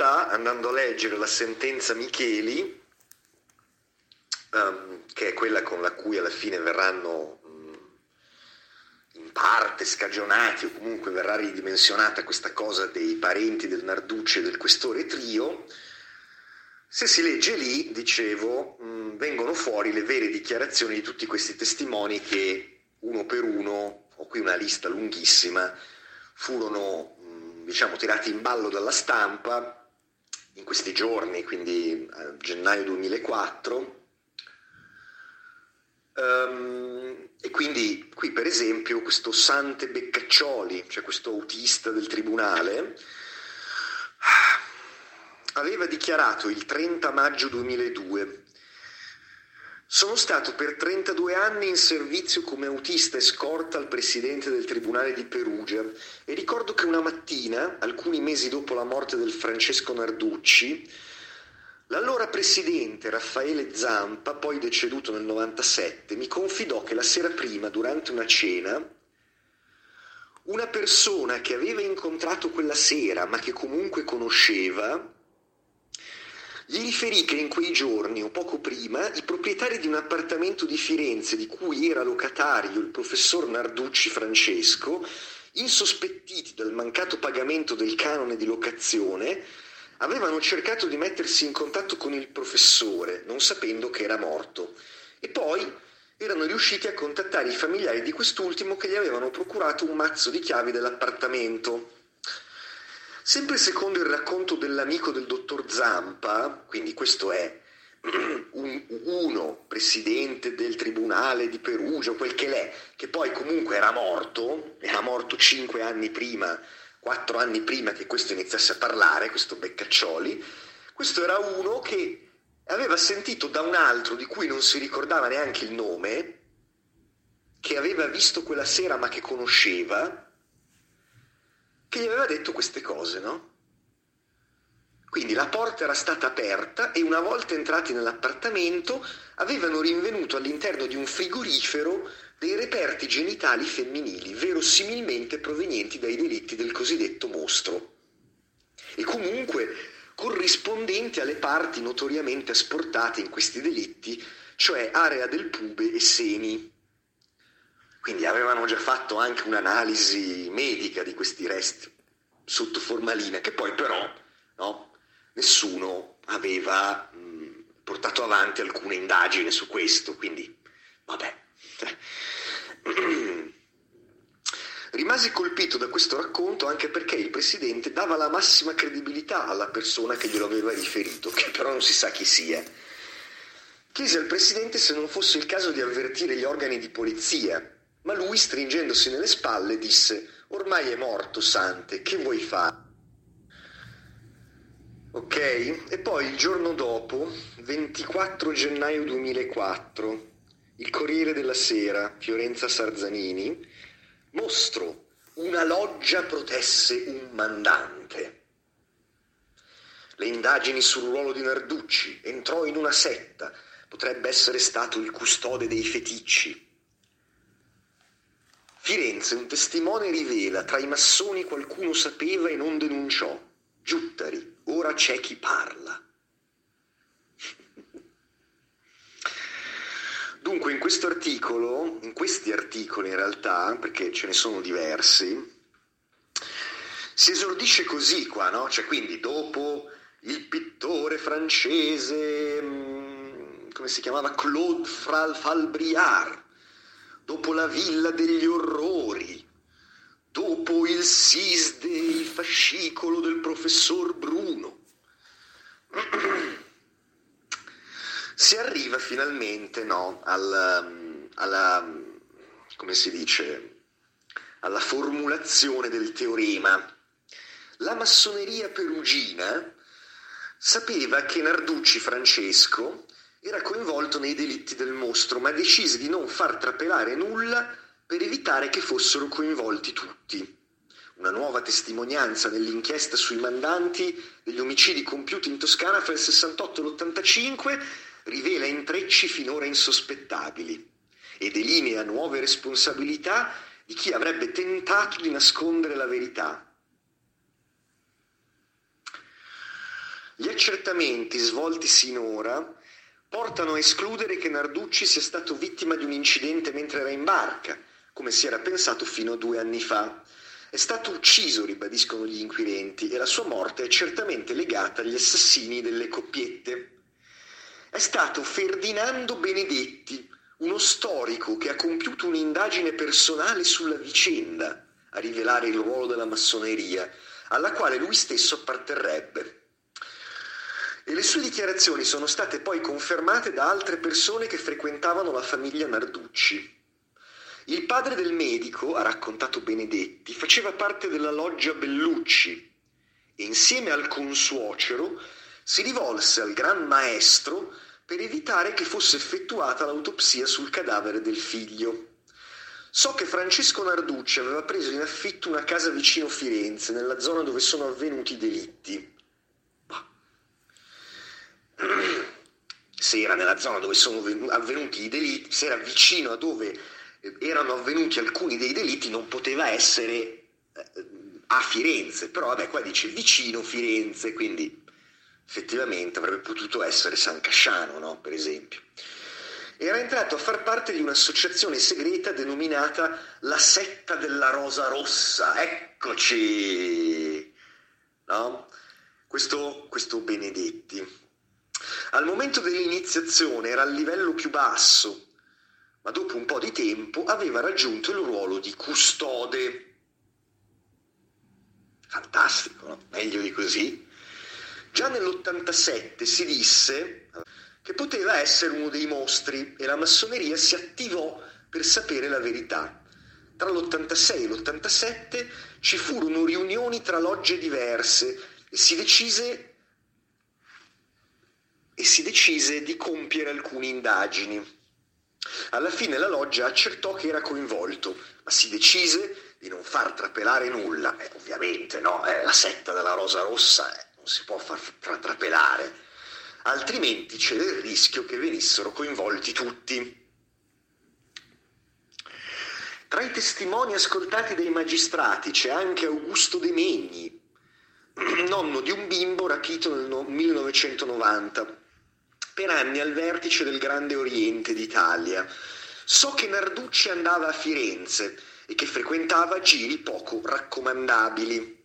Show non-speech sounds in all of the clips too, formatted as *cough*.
Realtà, andando a leggere la sentenza Micheli, um, che è quella con la cui alla fine verranno in parte scagionati o comunque verrà ridimensionata questa cosa dei parenti del Narducci e del questore Trio, se si legge lì, dicevo, mh, vengono fuori le vere dichiarazioni di tutti questi testimoni che uno per uno, ho qui una lista lunghissima, furono mh, diciamo tirati in ballo dalla stampa in questi giorni, quindi a gennaio 2004 Um, e quindi qui per esempio questo Sante Beccaccioli, cioè questo autista del tribunale, aveva dichiarato il 30 maggio 2002 sono stato per 32 anni in servizio come autista escorta al presidente del Tribunale di Perugia e ricordo che una mattina, alcuni mesi dopo la morte del Francesco Narducci, L'allora presidente Raffaele Zampa, poi deceduto nel 97, mi confidò che la sera prima, durante una cena, una persona che aveva incontrato quella sera, ma che comunque conosceva, gli riferì che in quei giorni o poco prima i proprietari di un appartamento di Firenze di cui era locatario il professor Narducci Francesco, insospettiti dal mancato pagamento del canone di locazione, avevano cercato di mettersi in contatto con il professore, non sapendo che era morto, e poi erano riusciti a contattare i familiari di quest'ultimo che gli avevano procurato un mazzo di chiavi dell'appartamento. Sempre secondo il racconto dell'amico del dottor Zampa, quindi questo è *clears throat* un, uno presidente del tribunale di Perugia, quel che l'è, che poi comunque era morto, era morto cinque anni prima quattro anni prima che questo iniziasse a parlare, questo Beccaccioli, questo era uno che aveva sentito da un altro di cui non si ricordava neanche il nome, che aveva visto quella sera ma che conosceva, che gli aveva detto queste cose, no? Quindi la porta era stata aperta e una volta entrati nell'appartamento avevano rinvenuto all'interno di un frigorifero dei reperti genitali femminili, verosimilmente provenienti dai delitti del cosiddetto mostro, e comunque corrispondenti alle parti notoriamente asportate in questi delitti, cioè area del pube e seni. Quindi avevano già fatto anche un'analisi medica di questi resti sotto formalina, che poi però no, nessuno aveva mh, portato avanti alcuna indagine su questo, quindi vabbè. *clears throat* Rimasi colpito da questo racconto anche perché il presidente dava la massima credibilità alla persona che glielo aveva riferito, che però non si sa chi sia. Chiese al presidente se non fosse il caso di avvertire gli organi di polizia, ma lui, stringendosi nelle spalle, disse: Ormai è morto, Sante, che vuoi fare? Ok? E poi il giorno dopo, 24 gennaio 2004, il Corriere della Sera, Fiorenza Sarzanini, mostro una loggia protesse un mandante. Le indagini sul ruolo di Narducci, entrò in una setta, potrebbe essere stato il custode dei feticci. Firenze, un testimone rivela, tra i massoni qualcuno sapeva e non denunciò. Giuttari, ora c'è chi parla. Dunque, in questo articolo, in questi articoli in realtà, perché ce ne sono diversi, si esordisce così qua, no? Cioè, quindi dopo il pittore francese, mm, come si chiamava? Claude Falbriard, dopo la villa degli orrori, dopo il SISDE, il fascicolo del professor Bruno. *clears throat* si arriva finalmente no, al, alla, come si dice, alla formulazione del teorema. la massoneria perugina sapeva che Narducci Francesco era coinvolto nei delitti del mostro, ma decise di non far trapelare nulla per evitare che fossero coinvolti tutti. Una nuova testimonianza nell'inchiesta sui mandanti degli omicidi compiuti in Toscana fra il 68 e l'85 rivela intrecci finora insospettabili e delinea nuove responsabilità di chi avrebbe tentato di nascondere la verità. Gli accertamenti svolti sinora portano a escludere che Narducci sia stato vittima di un incidente mentre era in barca, come si era pensato fino a due anni fa. È stato ucciso, ribadiscono gli inquirenti, e la sua morte è certamente legata agli assassini delle coppiette. È stato Ferdinando Benedetti, uno storico che ha compiuto un'indagine personale sulla vicenda, a rivelare il ruolo della massoneria, alla quale lui stesso apparterrebbe. E le sue dichiarazioni sono state poi confermate da altre persone che frequentavano la famiglia Narducci. Il padre del medico, ha raccontato Benedetti, faceva parte della loggia Bellucci e insieme al consuocero si rivolse al gran maestro per evitare che fosse effettuata l'autopsia sul cadavere del figlio. So che Francesco Narducci aveva preso in affitto una casa vicino Firenze, nella zona dove sono avvenuti i delitti. *clears throat* Se era nella zona dove sono avvenuti i delitti, se era vicino a dove eh, erano avvenuti alcuni dei delitti, non poteva essere eh, a Firenze, però vabbè qua dice vicino Firenze, quindi effettivamente avrebbe potuto essere San Casciano, no? per esempio. Era entrato a far parte di un'associazione segreta denominata la setta della Rosa Rossa. Eccoci! No? Questo, questo Benedetti. Al momento dell'iniziazione era al livello più basso, ma dopo un po' di tempo aveva raggiunto il ruolo di custode. Fantastico, no? Meglio di così. Già nell'87 si disse che poteva essere uno dei mostri e la massoneria si attivò per sapere la verità. Tra l'86 e l'87 ci furono riunioni tra logge diverse e si decise, e si decise di compiere alcune indagini. Alla fine la loggia accertò che era coinvolto, ma si decise di non far trapelare nulla. Eh, ovviamente no, eh, la setta della Rosa Rossa eh non si può far tra- trapelare, altrimenti c'era il rischio che venissero coinvolti tutti. Tra i testimoni ascoltati dai magistrati c'è anche Augusto De Megni, *clears throat* nonno di un bimbo rapito nel 1990, per anni al vertice del Grande Oriente d'Italia. So che Narducci andava a Firenze e che frequentava giri poco raccomandabili.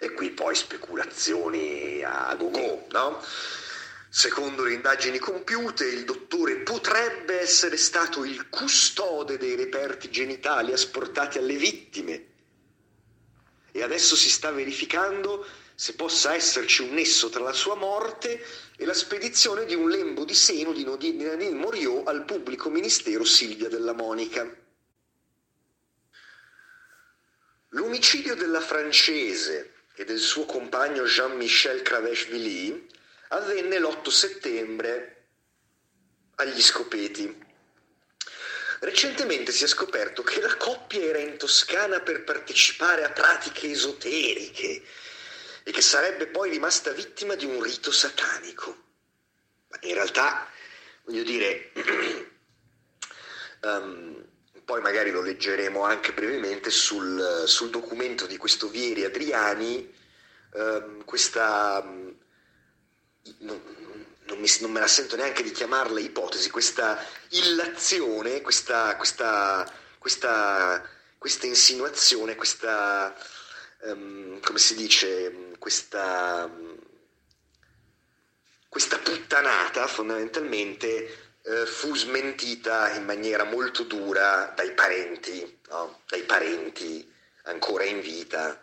E qui poi speculazioni a go-go, no? Secondo le indagini compiute, il dottore potrebbe essere stato il custode dei reperti genitali asportati alle vittime. E adesso si sta verificando se possa esserci un nesso tra la sua morte e la spedizione di un lembo di seno di Nadine Moriot al pubblico ministero Silvia della Monica. L'omicidio della francese e del suo compagno Jean-Michel Cravechvili avvenne l'8 settembre agli Scopeti. Recentemente si è scoperto che la coppia era in Toscana per partecipare a pratiche esoteriche e che sarebbe poi rimasta vittima di un rito satanico. Ma in realtà, voglio dire, um, *clears throat* poi magari lo leggeremo anche brevemente sul, sul documento di questo Vieri Adriani, ehm, questa, non, non, mi, non, me la sento neanche di chiamarla ipotesi, questa illazione, questa, questa, questa, questa insinuazione, questa, ehm, come si dice, questa, questa puttanata fondamentalmente eh, fu smentita in maniera molto dura dai parenti, no? dai parenti ancora in vita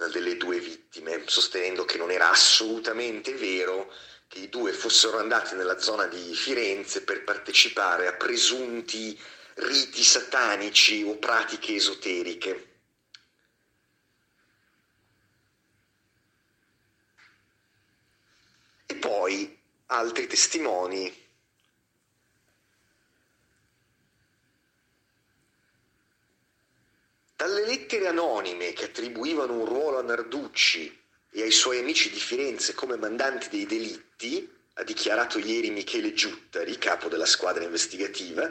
eh, delle due vittime, sostenendo che non era assolutamente vero che i due fossero andati nella zona di Firenze per partecipare a presunti riti satanici o pratiche esoteriche. Altri testimoni. Dalle lettere anonime che attribuivano un ruolo a Narducci e ai suoi amici di Firenze come mandanti dei delitti, ha dichiarato ieri Michele Giuttari, capo della squadra investigativa,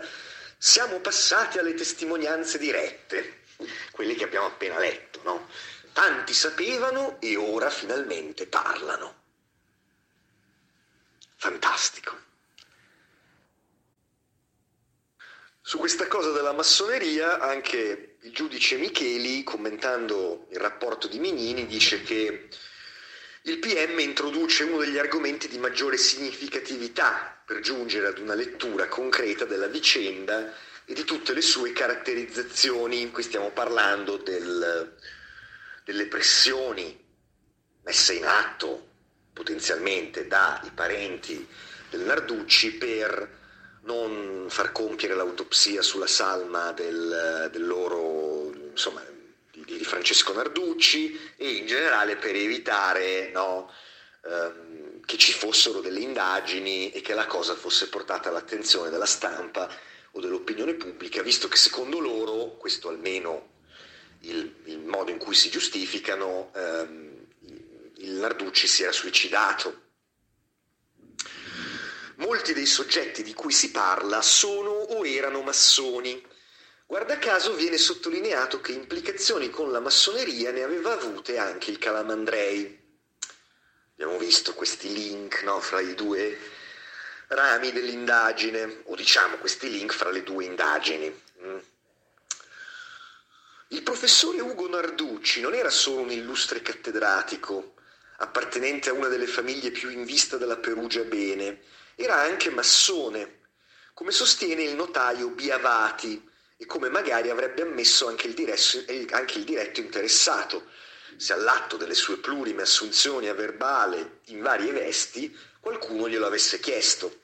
siamo passati alle testimonianze dirette, quelle che abbiamo appena letto, no? Tanti sapevano e ora finalmente parlano. Fantastico. Su questa cosa della massoneria anche il giudice Micheli, commentando il rapporto di Minini, dice che il PM introduce uno degli argomenti di maggiore significatività per giungere ad una lettura concreta della vicenda e di tutte le sue caratterizzazioni. Qui stiamo parlando del, delle pressioni messe in atto potenzialmente dai parenti del Narducci per non far compiere l'autopsia sulla salma del, del loro, insomma, di, Francesco Narducci e in generale per evitare no, ehm, che ci fossero delle indagini e che la cosa fosse portata all'attenzione della stampa o dell'opinione pubblica, visto che secondo loro, questo almeno il, il modo in cui si giustificano, ehm, il Narducci si era suicidato. Molti dei soggetti di cui si parla sono o erano massoni. Guarda caso viene sottolineato che implicazioni con la massoneria ne aveva avute anche il Calamandrei. Abbiamo visto questi link no, fra i due rami dell'indagine, o diciamo questi link fra le due indagini. Mm. Il professore Ugo Narducci non era solo un illustre cattedratico, appartenente a una delle famiglie più in vista della Perugia Bene, era anche massone, come sostiene il notaio Biavati e come magari avrebbe ammesso anche il, diretto, anche il diretto interessato, se all'atto delle sue plurime assunzioni a verbale in varie vesti qualcuno glielo avesse chiesto.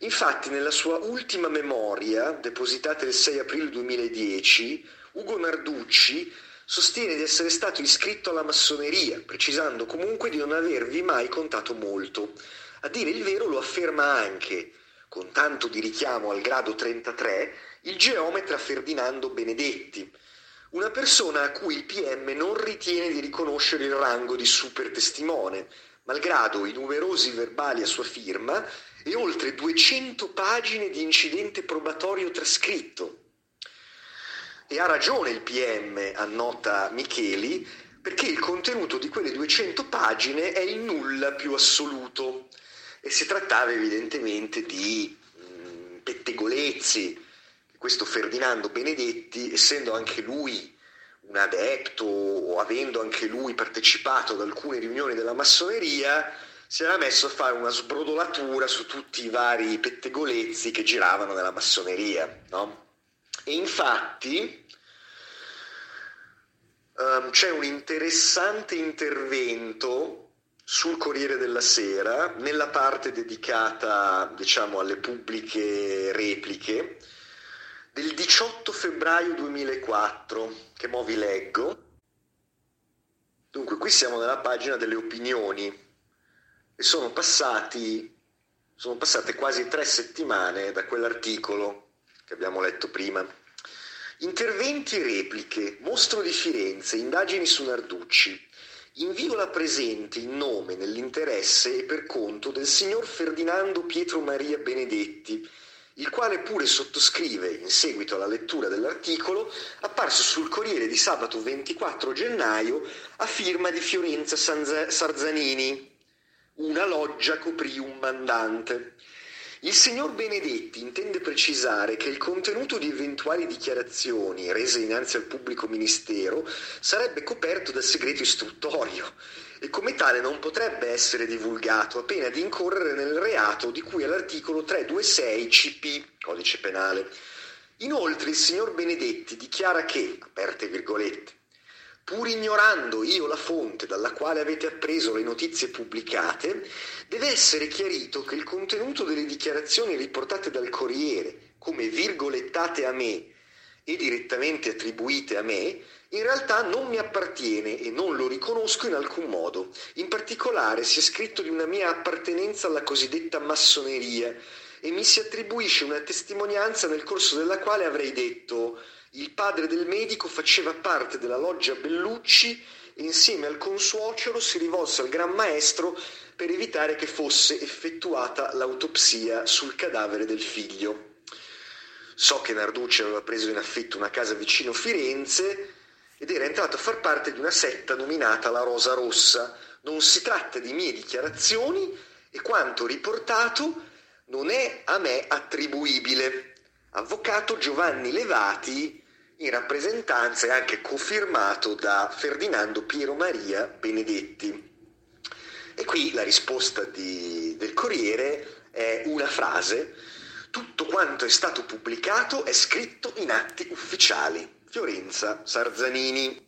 Infatti nella sua ultima memoria, depositata il 6 aprile 2010, Ugo Narducci sostiene di essere stato iscritto alla massoneria, precisando comunque di non avervi mai contato molto. A dire il vero lo afferma anche, con tanto di richiamo al grado 33, il geometra Ferdinando Benedetti, una persona a cui il PM non ritiene di riconoscere il rango di super testimone, malgrado i numerosi verbali a sua firma e oltre 200 pagine di incidente probatorio trascritto, e ha ragione il PM, annota Micheli, perché il contenuto di quelle 200 pagine è il nulla più assoluto. E si trattava evidentemente di mh, mm, pettegolezzi. Questo Ferdinando Benedetti, essendo anche lui un adepto o avendo anche lui partecipato ad alcune riunioni della massoneria, si era messo a fare una sbrodolatura su tutti i vari pettegolezzi che giravano nella massoneria. No? E infatti um, c'è un interessante intervento sul Corriere della Sera, nella parte dedicata diciamo, alle pubbliche repliche, del 18 febbraio 2004, che mo vi leggo. Dunque, qui siamo nella pagina delle opinioni e sono passati, sono passate quasi tre settimane da quell'articolo che abbiamo letto prima. Interventi e repliche, mostro di Firenze, indagini su Narducci. Invio la presente in nome, nell'interesse e per conto del signor Ferdinando Pietro Maria Benedetti, il quale pure sottoscrive, in seguito alla lettura dell'articolo, apparso sul Corriere di sabato 24 gennaio a firma di Fiorenza Sarzanini. Una loggia coprì un mandante. Il signor Benedetti intende precisare che il contenuto di eventuali dichiarazioni rese innanzi al pubblico ministero sarebbe coperto dal segreto istruttorio e come tale non potrebbe essere divulgato a pena di incorrere nel reato di cui all'articolo 326 CP, codice penale. Inoltre il signor Benedetti dichiara che, aperte virgolette, pur ignorando io la fonte dalla quale avete appreso le notizie pubblicate, deve essere chiarito che il contenuto delle dichiarazioni riportate dal Corriere, come virgolettate a me, e direttamente attribuite a me, in realtà non mi appartiene e non lo riconosco in alcun modo. In particolare si è scritto di una mia appartenenza alla cosiddetta massoneria e mi si attribuisce una testimonianza nel corso della quale avrei detto il padre del medico faceva parte della loggia Bellucci e insieme al consuocero si rivolse al Gran Maestro per evitare che fosse effettuata l'autopsia sul cadavere del figlio. So che Narducci aveva preso in affitto una casa vicino Firenze ed era entrato a far parte di una setta nominata la Rosa Rossa. Non si tratta di mie dichiarazioni e quanto riportato non è a me attribuibile. Avvocato Giovanni Levati, in rappresentanza e anche confermato da Ferdinando Piero Maria Benedetti. E qui la risposta di, del Corriere è una frase. Tutto quanto è stato pubblicato è scritto in atti ufficiali. Fiorenza Sarzanini.